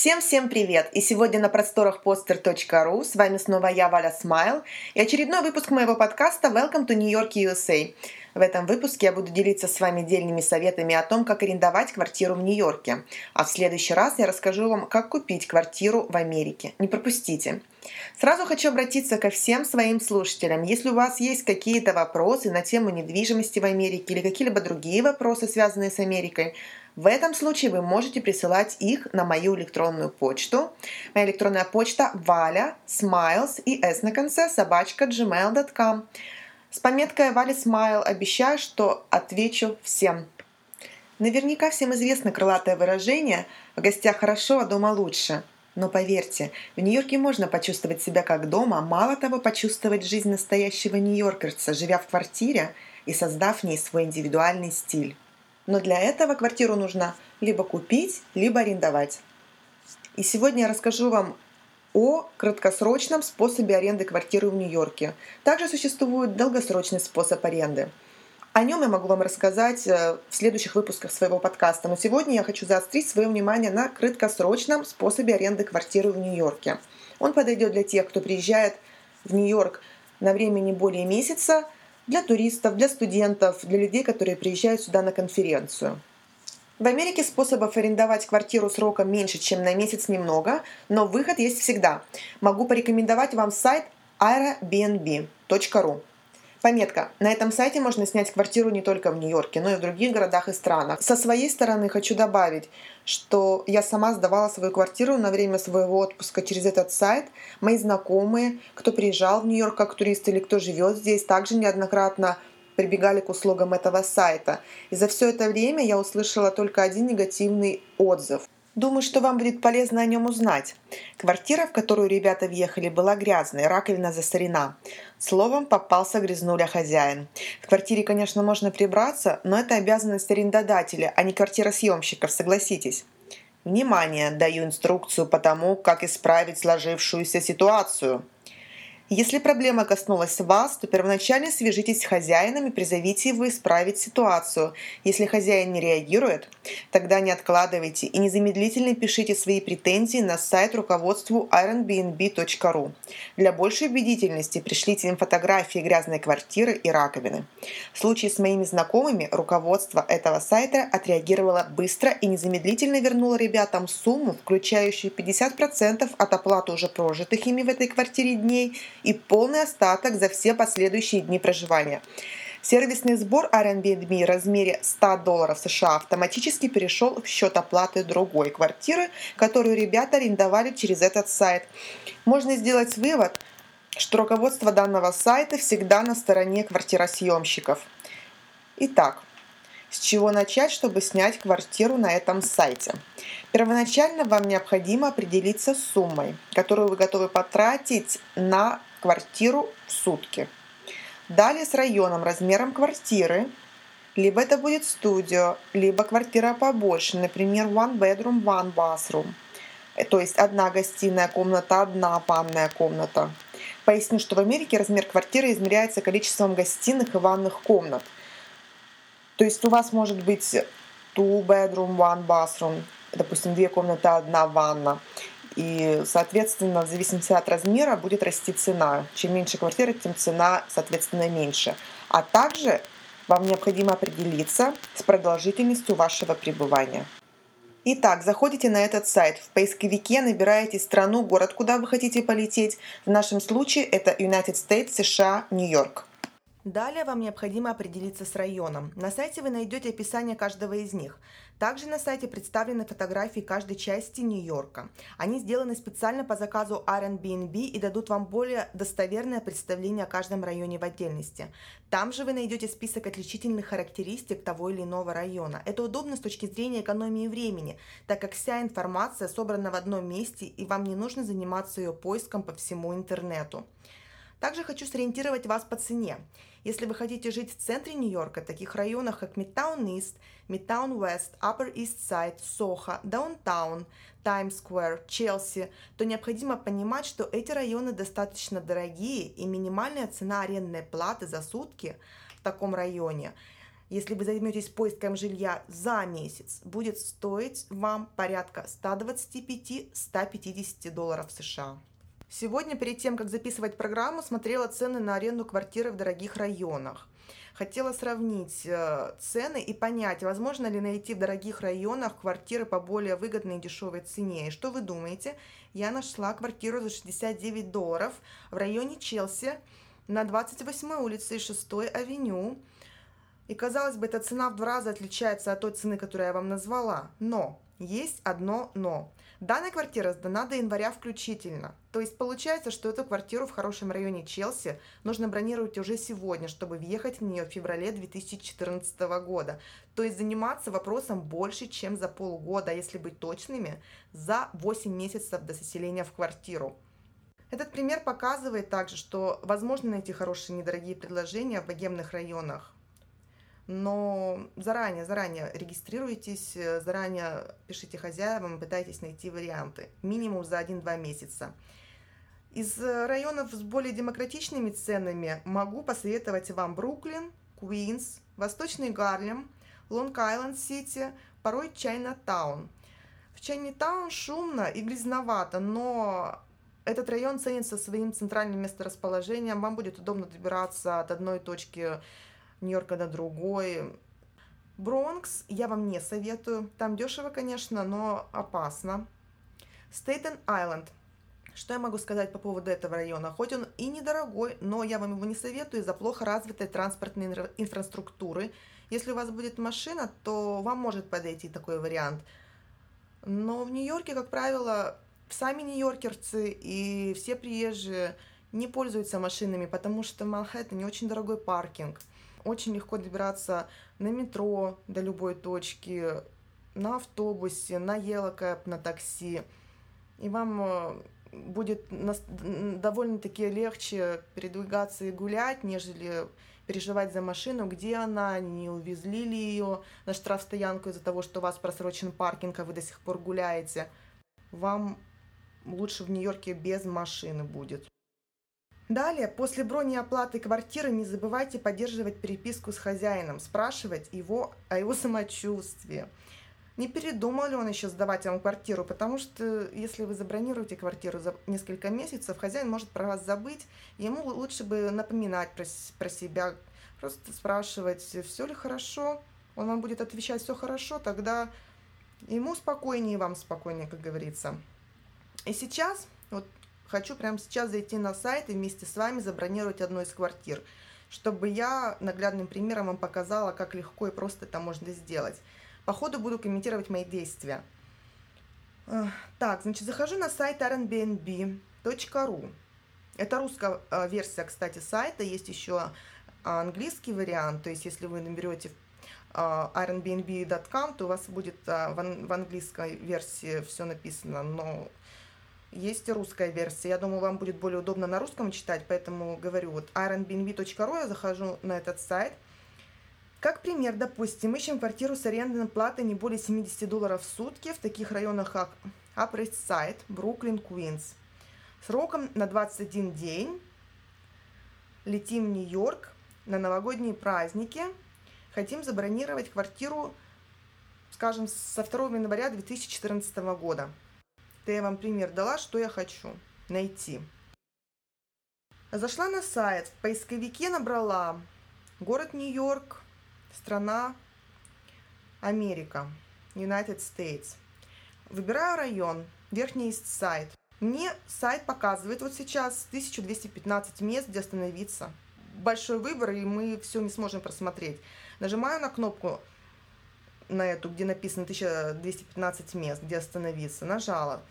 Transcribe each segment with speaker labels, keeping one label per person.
Speaker 1: Всем-всем привет! И сегодня на просторах poster.ru с вами снова я, Валя Смайл, и очередной выпуск моего подкаста Welcome to New York, USA. В этом выпуске я буду делиться с вами дельными советами о том, как арендовать квартиру в Нью-Йорке. А в следующий раз я расскажу вам, как купить квартиру в Америке. Не пропустите! Сразу хочу обратиться ко всем своим слушателям. Если у вас есть какие-то вопросы на тему недвижимости в Америке или какие-либо другие вопросы, связанные с Америкой, в этом случае вы можете присылать их на мою электронную почту. Моя электронная почта валя, smiles и s на конце собачка gmail.com. С пометкой Валя Смайл обещаю, что отвечу всем. Наверняка всем известно крылатое выражение «в гостях хорошо, а дома лучше». Но поверьте, в Нью-Йорке можно почувствовать себя как дома, мало того почувствовать жизнь настоящего нью-йоркерца, живя в квартире и создав в ней свой индивидуальный стиль. Но для этого квартиру нужно либо купить, либо арендовать. И сегодня я расскажу вам о краткосрочном способе аренды квартиры в Нью-Йорке. Также существует долгосрочный способ аренды. О нем я могу вам рассказать э, в следующих выпусках своего подкаста. Но сегодня я хочу заострить свое внимание на краткосрочном способе аренды квартиры в Нью-Йорке. Он подойдет для тех, кто приезжает в Нью-Йорк на время не более месяца – для туристов, для студентов, для людей, которые приезжают сюда на конференцию. В Америке способов арендовать квартиру сроком меньше, чем на месяц немного, но выход есть всегда. Могу порекомендовать вам сайт airbnb.ru. Пометка. На этом сайте можно снять квартиру не только в Нью-Йорке, но и в других городах и странах. Со своей стороны хочу добавить, что я сама сдавала свою квартиру на время своего отпуска через этот сайт. Мои знакомые, кто приезжал в Нью-Йорк как турист или кто живет здесь, также неоднократно прибегали к услугам этого сайта. И за все это время я услышала только один негативный отзыв – Думаю, что вам будет полезно о нем узнать. Квартира, в которую ребята въехали, была грязной, раковина засорена. Словом, попался грязнуля хозяин. В квартире, конечно, можно прибраться, но это обязанность арендодателя, а не квартиросъемщиков, согласитесь. Внимание, даю инструкцию по тому, как исправить сложившуюся ситуацию – если проблема коснулась вас, то первоначально свяжитесь с хозяином и призовите его исправить ситуацию. Если хозяин не реагирует, тогда не откладывайте и незамедлительно пишите свои претензии на сайт руководству ironbnb.ru. Для большей убедительности пришлите им фотографии грязной квартиры и раковины. В случае с моими знакомыми руководство этого сайта отреагировало быстро и незамедлительно вернуло ребятам сумму, включающую 50% от оплаты уже прожитых ими в этой квартире дней – и полный остаток за все последующие дни проживания. Сервисный сбор Airbnb в размере 100 долларов США автоматически перешел в счет оплаты другой квартиры, которую ребята арендовали через этот сайт. Можно сделать вывод, что руководство данного сайта всегда на стороне квартиросъемщиков. Итак, с чего начать, чтобы снять квартиру на этом сайте? Первоначально вам необходимо определиться с суммой, которую вы готовы потратить на квартиру в сутки. Далее с районом, размером квартиры. Либо это будет студио, либо квартира побольше, например, one bedroom, one bathroom. Э, то есть одна гостиная комната, одна ванная комната. Поясню, что в Америке размер квартиры измеряется количеством гостиных и ванных комнат. То есть у вас может быть two bedroom, one bathroom, допустим, две комнаты, одна ванна. И, соответственно, в зависимости от размера будет расти цена. Чем меньше квартира, тем цена, соответственно, меньше. А также вам необходимо определиться с продолжительностью вашего пребывания. Итак, заходите на этот сайт. В поисковике набираете страну, город, куда вы хотите полететь. В нашем случае это United States, США, Нью-Йорк. Далее вам необходимо определиться с районом. На сайте вы найдете описание каждого из них. Также на сайте представлены фотографии каждой части Нью-Йорка. Они сделаны специально по заказу Airbnb и дадут вам более достоверное представление о каждом районе в отдельности. Там же вы найдете список отличительных характеристик того или иного района. Это удобно с точки зрения экономии времени, так как вся информация собрана в одном месте и вам не нужно заниматься ее поиском по всему интернету. Также хочу сориентировать вас по цене. Если вы хотите жить в центре Нью-Йорка, таких районах как Midtown East, Midtown West, Upper East Side, Soho, Downtown, Times Square, Челси, то необходимо понимать, что эти районы достаточно дорогие и минимальная цена арендной платы за сутки в таком районе если вы займетесь поиском жилья за месяц, будет стоить вам порядка 125-150 долларов США. Сегодня, перед тем, как записывать программу, смотрела цены на аренду квартиры в дорогих районах. Хотела сравнить э, цены и понять, возможно ли найти в дорогих районах квартиры по более выгодной и дешевой цене. И что вы думаете? Я нашла квартиру за 69 долларов в районе Челси на 28 улице и 6 авеню. И казалось бы, эта цена в два раза отличается от той цены, которую я вам назвала. Но есть одно но. Данная квартира сдана до января включительно. То есть получается, что эту квартиру в хорошем районе Челси нужно бронировать уже сегодня, чтобы въехать в нее в феврале 2014 года. То есть заниматься вопросом больше, чем за полгода, а если быть точными, за 8 месяцев до заселения в квартиру. Этот пример показывает также, что возможно найти хорошие недорогие предложения в богемных районах но заранее, заранее регистрируйтесь, э, заранее пишите хозяевам, пытайтесь найти варианты, минимум за 1-2 месяца. Из э, районов с более демократичными ценами могу посоветовать вам Бруклин, Куинс, Восточный Гарлем, Лонг-Айленд-Сити, порой Чайна-Таун. В Чайна-Таун шумно и грязновато, но этот район ценится своим центральным месторасположением. Вам будет удобно добираться от одной точки Нью-Йорка на другой. Бронкс я вам не советую. Там дешево, конечно, но опасно. Стейтен-Айленд. Что я могу сказать по поводу этого района? Хоть он и недорогой, но я вам его не советую из-за плохо развитой транспортной инфраструктуры. Если у вас будет машина, то вам может подойти такой вариант. Но в Нью-Йорке, как правило, сами нью-йоркерцы и все приезжие не пользуются машинами, потому что в Манхэттене очень дорогой паркинг. Очень легко добираться на метро до любой точки, на автобусе, на елокэп, на такси. И вам э, будет довольно-таки легче передвигаться и гулять, нежели переживать за машину, где она, не увезли ли ее на штрафстоянку из-за того, что у вас просрочен паркинг, а вы до сих пор гуляете. Вам лучше в Нью-Йорке без машины будет. Далее, после брони оплаты квартиры не забывайте поддерживать переписку с хозяином, спрашивать его о его самочувствии. Не передумал ли он еще сдавать вам квартиру, потому что если вы забронируете квартиру за несколько месяцев, хозяин может про вас забыть, ему лучше бы напоминать про, про себя, просто спрашивать, все ли хорошо, он вам будет отвечать все хорошо, тогда ему спокойнее, вам спокойнее, как говорится. И сейчас, вот Хочу прямо сейчас зайти на сайт и вместе с вами забронировать одну из квартир, чтобы я наглядным примером вам показала, как легко и просто это можно сделать. По ходу буду комментировать мои действия. Так, значит, захожу на сайт rnbnb.ru. Это русская а, версия, кстати, сайта. Есть еще английский вариант. То есть, если вы наберете rnbnb.com, то у вас будет в английской версии все написано, но есть русская версия. Я думаю, вам будет более удобно на русском читать, поэтому говорю, вот ironbnb.ru, я захожу на этот сайт. Как пример, допустим, ищем квартиру с арендной платой не более 70 долларов в сутки в таких районах, как Upper East Side, Бруклин, Куинс. Сроком на 21 день. Летим в Нью-Йорк на новогодние праздники. Хотим забронировать квартиру, скажем, со 2 января 2014 года. Это я вам пример дала, что я хочу найти. Зашла на сайт, в поисковике набрала город Нью-Йорк, страна Америка, United States. Выбираю район, Верхний Сайт. Мне сайт показывает вот сейчас 1215 мест, где остановиться. Большой выбор, и мы все не сможем просмотреть. Нажимаю на кнопку на эту, где написано 1215 мест, где остановиться. Нажала.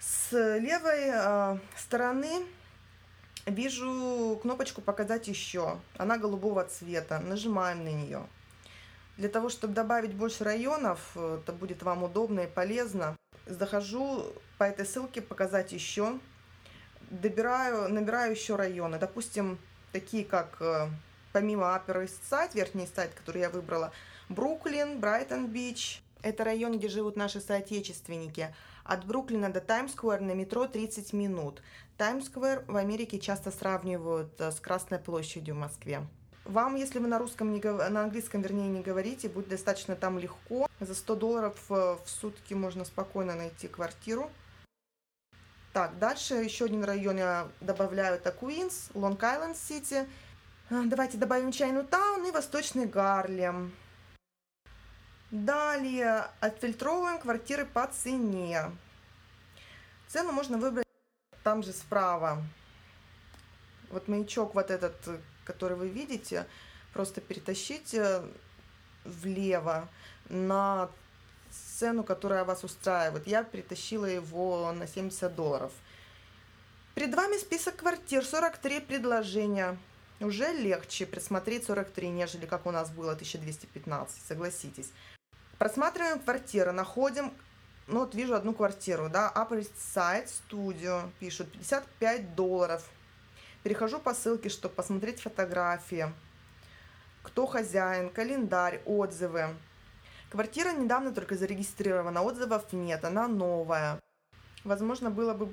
Speaker 1: С левой э, стороны вижу кнопочку «Показать еще». Она голубого цвета. Нажимаем на нее. Для того, чтобы добавить больше районов, это будет вам удобно и полезно, захожу по этой ссылке «Показать еще». Добираю, набираю еще районы. Допустим, такие как э, помимо Upper East Side, верхний сайт, который я выбрала, Бруклин, Брайтон-Бич. Это район, где живут наши соотечественники. От Бруклина до Таймс-сквер на метро 30 минут. Таймс-сквер в Америке часто сравнивают э, с Красной площадью в Москве. Вам, если вы на русском, не, на английском, вернее, не говорите, будет достаточно там легко. За 100 долларов э, в сутки можно спокойно найти квартиру. Так, дальше еще один район я добавляю, это Куинс, Лонг-Айленд-Сити. Давайте добавим Чайна-Таун и Восточный Гарлем. Далее отфильтровываем квартиры по цене. Цену можно выбрать там же справа. Вот маячок вот этот, который вы видите, просто перетащите влево на цену, которая вас устраивает. Я перетащила его на 70 долларов. Перед вами список квартир, 43 предложения. Уже легче присмотреть 43, нежели как у нас было 1215, согласитесь. Просматриваем квартиры, находим, ну вот вижу одну квартиру, да, Upper East Side Studio, пишут, 55 долларов. Перехожу по ссылке, чтобы посмотреть фотографии, кто хозяин, календарь, отзывы. Квартира недавно только зарегистрирована, отзывов нет, она новая. Возможно, было бы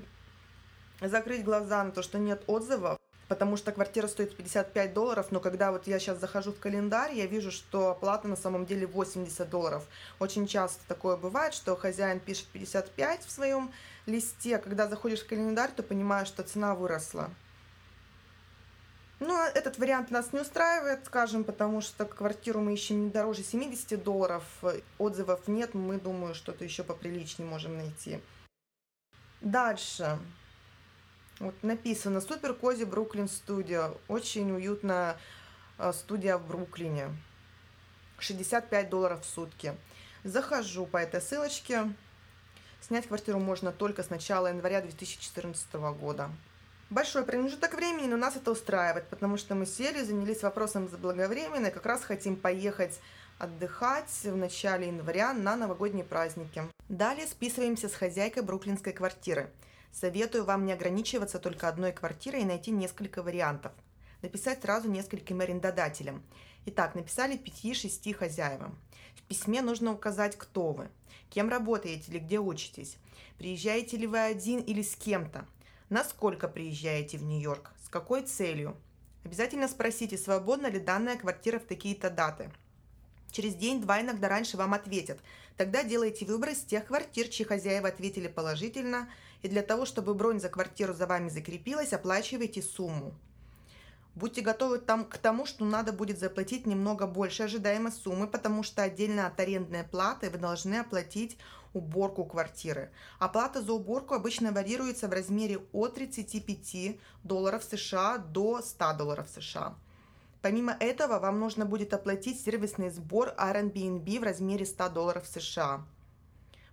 Speaker 1: закрыть глаза на то, что нет отзывов, потому что квартира стоит 55 долларов, но когда вот я сейчас захожу в календарь, я вижу, что оплата на самом деле 80 долларов. Очень часто такое бывает, что хозяин пишет 55 в своем листе, а когда заходишь в календарь, то понимаешь, что цена выросла. Но этот вариант нас не устраивает, скажем, потому что квартиру мы ищем не дороже 70 долларов, отзывов нет, мы, думаю, что-то еще поприличнее можем найти. Дальше. Вот написано Супер Кози Бруклин Студио. Очень уютная а, студия в Бруклине. 65 долларов в сутки. Захожу по этой ссылочке. Снять квартиру можно только с начала января 2014 года. Большой промежуток времени, но нас это устраивает, потому что мы сели, занялись вопросом заблаговременно и как раз хотим поехать отдыхать в начале января на новогодние праздники. Далее списываемся с хозяйкой бруклинской квартиры. Советую вам не ограничиваться только одной квартирой и найти несколько вариантов. Написать сразу нескольким арендодателям. Итак, написали 5-6 хозяевам. В письме нужно указать, кто вы, кем работаете или где учитесь. Приезжаете ли вы один или с кем-то. Насколько приезжаете в Нью-Йорк, с какой целью. Обязательно спросите, свободна ли данная квартира в такие-то даты – Через день-два, иногда раньше вам ответят. Тогда делайте выбор из тех квартир, чьи хозяева ответили положительно, и для того, чтобы бронь за квартиру за вами закрепилась, оплачивайте сумму. Будьте готовы там, к тому, что надо будет заплатить немного больше ожидаемой суммы, потому что отдельно от арендной платы вы должны оплатить уборку квартиры. Оплата за уборку обычно варьируется в размере от 35 долларов США до 100 долларов США. Помимо этого, вам нужно будет оплатить сервисный сбор Airbnb в размере 100 долларов США.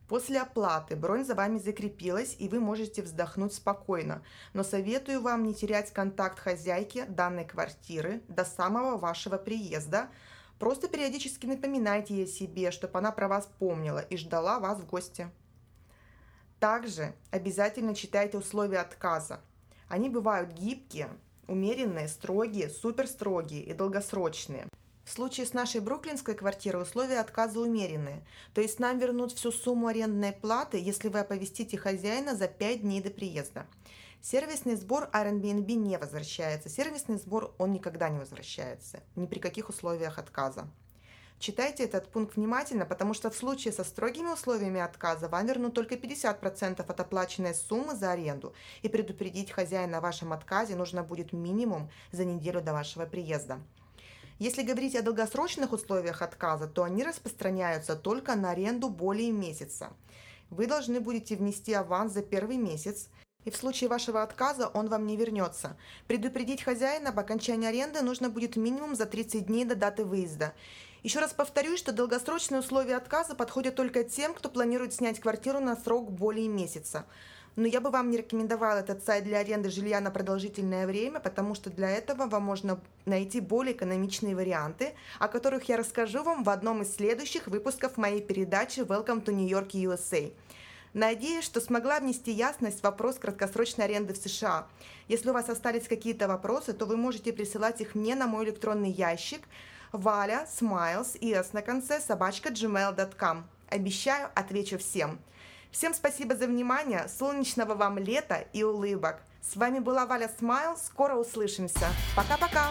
Speaker 1: После оплаты бронь за вами закрепилась, и вы можете вздохнуть спокойно, но советую вам не терять контакт хозяйки данной квартиры до самого вашего приезда. Просто периодически напоминайте ей себе, чтобы она про вас помнила и ждала вас в гости. Также обязательно читайте условия отказа. Они бывают гибкие, умеренные, строгие, суперстрогие и долгосрочные. В случае с нашей бруклинской квартирой условия отказа умеренные, то есть нам вернут всю сумму арендной платы, если вы оповестите хозяина за 5 дней до приезда. Сервисный сбор Airbnb не возвращается. Сервисный сбор он никогда не возвращается, ни при каких условиях отказа. Читайте этот пункт внимательно, потому что в случае со строгими условиями отказа вам вернут только 50% от оплаченной суммы за аренду, и предупредить хозяина о вашем отказе нужно будет минимум за неделю до вашего приезда. Если говорить о долгосрочных условиях отказа, то они распространяются только на аренду более месяца. Вы должны будете внести аванс за первый месяц, и в случае вашего отказа он вам не вернется. Предупредить хозяина об окончании аренды нужно будет минимум за 30 дней до даты выезда. Еще раз повторюсь, что долгосрочные условия отказа подходят только тем, кто планирует снять квартиру на срок более месяца. Но я бы вам не рекомендовала этот сайт для аренды жилья на продолжительное время, потому что для этого вам можно найти более экономичные варианты, о которых я расскажу вам в одном из следующих выпусков моей передачи Welcome to New York USA. Надеюсь, что смогла внести ясность в вопрос краткосрочной аренды в США. Если у вас остались какие-то вопросы, то вы можете присылать их мне на мой электронный ящик Валя, Smiles и S на конце собачка gmail.com. Обещаю, отвечу всем. Всем спасибо за внимание, солнечного вам лета и улыбок. С вами была Валя Смайл, скоро услышимся. Пока-пока!